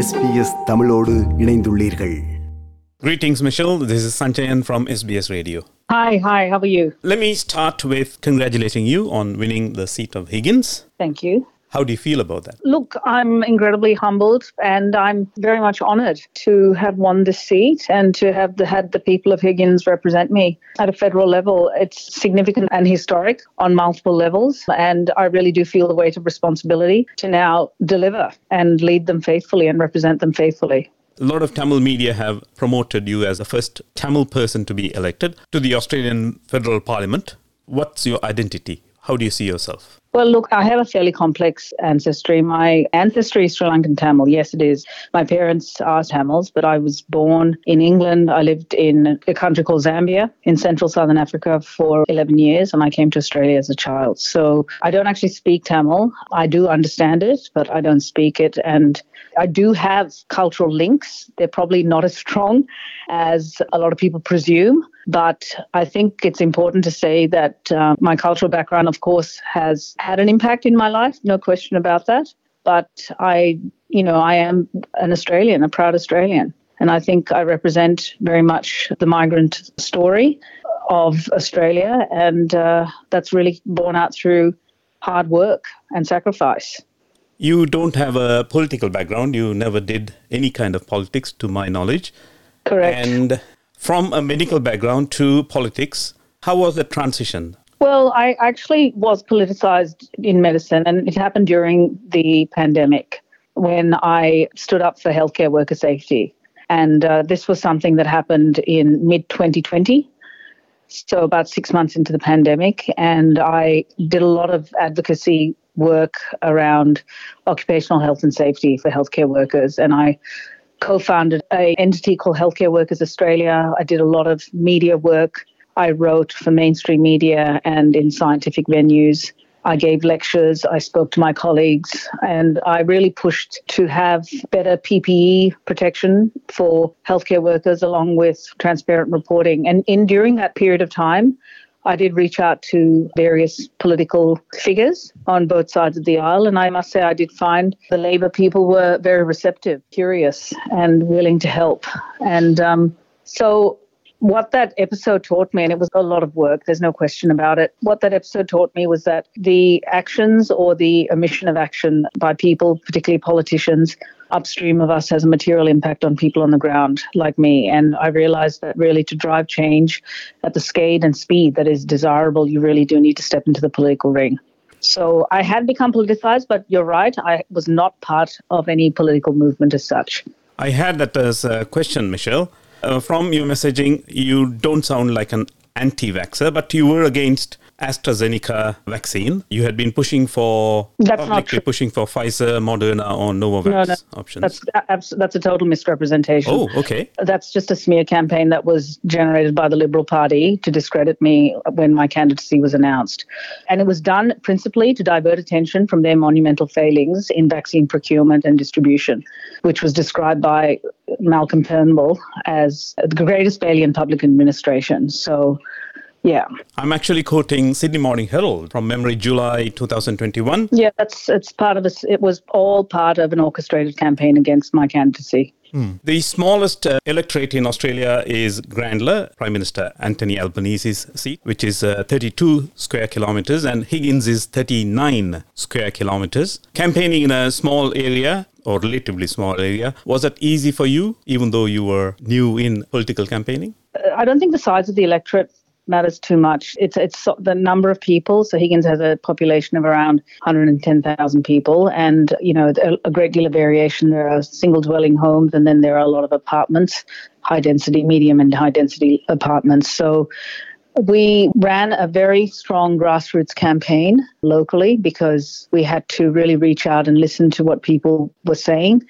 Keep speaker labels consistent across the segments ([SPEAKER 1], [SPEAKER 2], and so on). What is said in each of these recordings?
[SPEAKER 1] SBS தமிழோடு இணைந்துள்ளீர்கள்
[SPEAKER 2] Greetings, Michelle. This is Sanchayan from SBS Radio.
[SPEAKER 3] Hi, hi, how are you?
[SPEAKER 2] Let me start with congratulating you on winning the seat of Higgins.
[SPEAKER 3] Thank you.
[SPEAKER 2] How do you feel about that?
[SPEAKER 3] Look, I'm incredibly humbled and I'm very much honoured to have won this seat and to have the, had the people of Higgins represent me at a federal level. It's significant and historic on multiple levels, and I really do feel the weight of responsibility to now deliver and lead them faithfully and represent them faithfully.
[SPEAKER 2] A lot of Tamil media have promoted you as the first Tamil person to be elected to the Australian Federal Parliament. What's your identity? How do you see yourself?
[SPEAKER 3] Well, look, I have a fairly complex ancestry. My ancestry is Sri Lankan Tamil. Yes, it is. My parents are Tamils, but I was born in England. I lived in a country called Zambia in central southern Africa for 11 years, and I came to Australia as a child. So I don't actually speak Tamil. I do understand it, but I don't speak it. And I do have cultural links. They're probably not as strong as a lot of people presume. But I think it's important to say that uh, my cultural background, of course, has had an impact in my life, no question about that. But I, you know, I am an Australian, a proud Australian. And I think I represent very much the migrant story of Australia. And uh, that's really borne out through hard work and sacrifice.
[SPEAKER 2] You don't have a political background. You never did any kind of politics, to my knowledge.
[SPEAKER 3] Correct.
[SPEAKER 2] And from a medical background to politics, how was the transition?
[SPEAKER 3] Well, I actually was politicized in medicine, and it happened during the pandemic when I stood up for healthcare worker safety. And uh, this was something that happened in mid 2020, so about six months into the pandemic. And I did a lot of advocacy work around occupational health and safety for healthcare workers. And I co-founded a entity called Healthcare Workers Australia. I did a lot of media work. I wrote for mainstream media and in scientific venues. I gave lectures, I spoke to my colleagues, and I really pushed to have better PPE protection for healthcare workers along with transparent reporting. And in during that period of time, I did reach out to various political figures on both sides of the aisle, and I must say I did find the Labor people were very receptive, curious, and willing to help. And um, so, what that episode taught me, and it was a lot of work, there's no question about it. What that episode taught me was that the actions or the omission of action by people, particularly politicians, upstream of us has a material impact on people on the ground like me. And I realized that really to drive change at the scale and speed that is desirable, you really do need to step into the political ring. So I had become politicized, but you're right, I was not part of any political movement as such.
[SPEAKER 2] I had that as a question, Michelle. Uh, from your messaging, you don't sound like an anti vaxxer, but you were against AstraZeneca vaccine. You had been pushing for
[SPEAKER 3] That's not true.
[SPEAKER 2] pushing for Pfizer, Moderna, or Novavax
[SPEAKER 3] No, no,
[SPEAKER 2] options.
[SPEAKER 3] That's that's a total misrepresentation.
[SPEAKER 2] oh, okay.
[SPEAKER 3] That's just a smear campaign that was generated by the Liberal Party to discredit me when my candidacy was announced. And it was done principally to divert attention from their monumental failings in vaccine procurement and distribution, which was described by Malcolm Turnbull as the greatest failure in public administration. So, yeah.
[SPEAKER 2] I'm actually quoting Sydney Morning Herald from memory, July 2021.
[SPEAKER 3] Yeah, that's it's part of this. It was all part of an orchestrated campaign against my candidacy.
[SPEAKER 2] The smallest uh, electorate in Australia is Grayndler, Prime Minister Anthony Albanese's seat, which is uh, 32 square kilometers, and Higgins is 39 square kilometers. Campaigning in a small area, or relatively small area, was that easy for you, even though you were new in political campaigning?
[SPEAKER 3] I don't think the size of the electorate matters too much. It's it's the number of people. So Higgins has a population of around 110,000 people, and you know a, a great deal of variation. There are single dwelling homes, and then there are a lot of apartments, high density, medium, and high density apartments. So. We ran a very strong grassroots campaign locally because we had to really reach out and listen to what people were saying.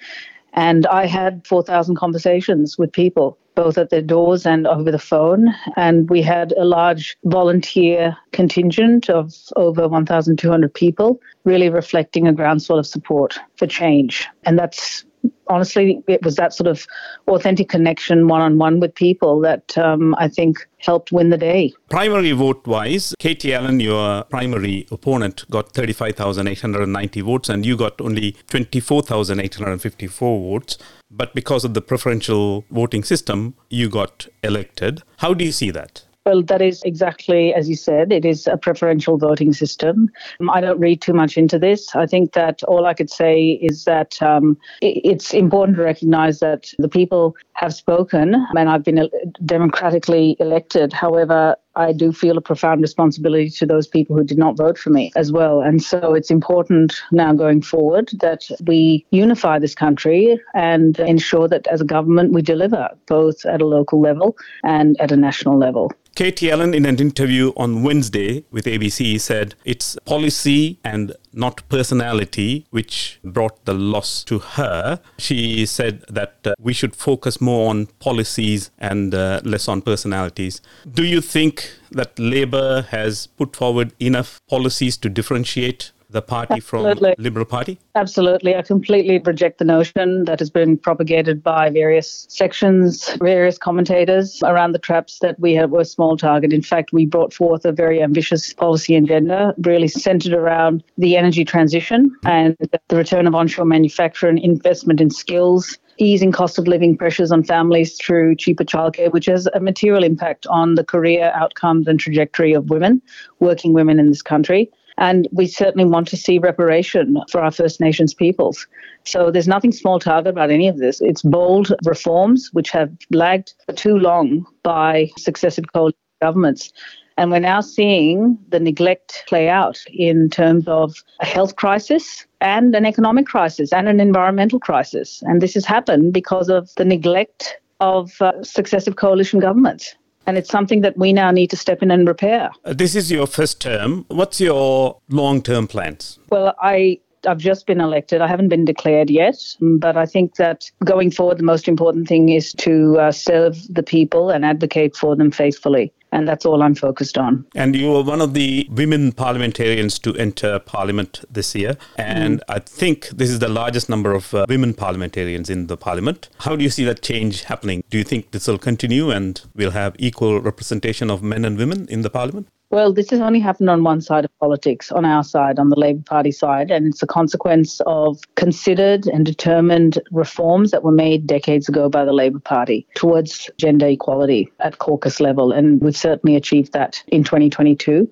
[SPEAKER 3] And I had 4,000 conversations with people, both at their doors and over the phone. And we had a large volunteer contingent of over 1,200 people, really reflecting a groundswell of support for change. And that's honestly, it was that sort of authentic connection one on one with people that um, I think helped win the day.
[SPEAKER 2] Primary vote wise, Katie Allen, your primary opponent, got 35,890 votes and you got only 24,854 votes. But because of the preferential voting system, you got elected. How do you see that?
[SPEAKER 3] Well, that is exactly as you said. It is a preferential voting system. Um, I don't read too much into this. I think that all I could say is that um, it's important to recognize that the people have spoken and I've been democratically elected. However, I do feel a profound responsibility to those people who did not vote for me as well. And so it's important now going forward that we unify this country and ensure that as a government we deliver both at a local level and at a national level.
[SPEAKER 2] Katie Allen, in an interview on Wednesday with ABC, said it's policy and not personality which brought the loss to her. She said that uh, we should focus more on policies and uh, less on personalities. Do you think that Labor has put forward enough policies to differentiate the party from
[SPEAKER 3] Absolutely.
[SPEAKER 2] Liberal Party?
[SPEAKER 3] Absolutely. I completely reject the notion that has been propagated by various sections, various commentators around the traps that we had, were a small target. In fact, we brought forth a very ambitious policy agenda, really centered around the energy transition and the return of onshore manufacturing, investment in skills, easing cost of living pressures on families through cheaper childcare, which has a material impact on the career outcomes and trajectory of women, working women in this country. And we certainly want to see reparation for our First Nations peoples. So there's nothing small target about any of this. It's bold reforms which have lagged for too long by successive coalition governments. And we're now seeing the neglect play out in terms of a health crisis and an economic crisis and an environmental crisis. And this has happened because of the neglect of uh, successive coalition governments. And it's something that we now need to step in and repair.
[SPEAKER 2] Uh, This is your first term. What's your long term plans?
[SPEAKER 3] Well, I I've just been elected. I haven't been declared yet, but I think that going forward, the most important thing is to uh, serve the people and advocate for them faithfully. And that's all I'm focused on.
[SPEAKER 2] And you were one of the women parliamentarians to enter parliament this year. And I think this is the largest number of uh, women parliamentarians in the parliament. How do you see that change happening? Do you think this will continue and we'll have equal representation of men and women in the parliament?
[SPEAKER 3] Well, this has only happened on one side of politics, on our side, on the Labor Party side, and it's a consequence of considered and determined reforms that were made decades ago by the Labor Party towards gender equality at caucus level, and we've certainly achieved that in 2022.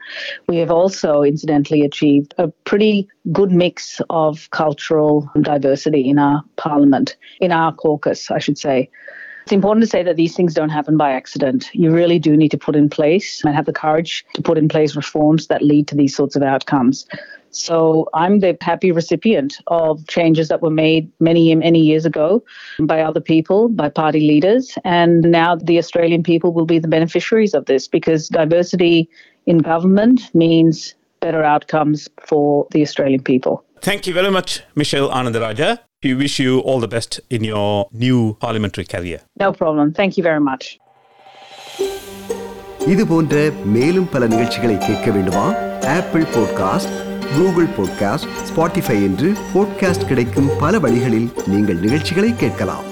[SPEAKER 3] We have also, incidentally, achieved a pretty good mix of cultural diversity in our parliament, in our caucus, I should say. It's important to say that these things don't happen by accident. You really do need to put in place and have the courage to put in place reforms that lead to these sorts of outcomes. So I'm the happy recipient of changes that were made many, many years ago by other people, by party leaders. And now the Australian people will be the beneficiaries of this because diversity in government means better outcomes for the Australian people.
[SPEAKER 2] Thank you very much, Michelle Ananda-Rajah. We wish you all the best in your new parliamentary career.
[SPEAKER 3] No problem. Thank you very much.
[SPEAKER 1] இது போன்ற மேலும் பல நிகழ்ச்சிகளை கேட்க வேண்டுமா Apple podcast Google podcast Spotify என்று podcast கிடைக்கும் பல வழிகளில் நீங்கள் நிகழ்ச்சிகளை கேட்கலாம்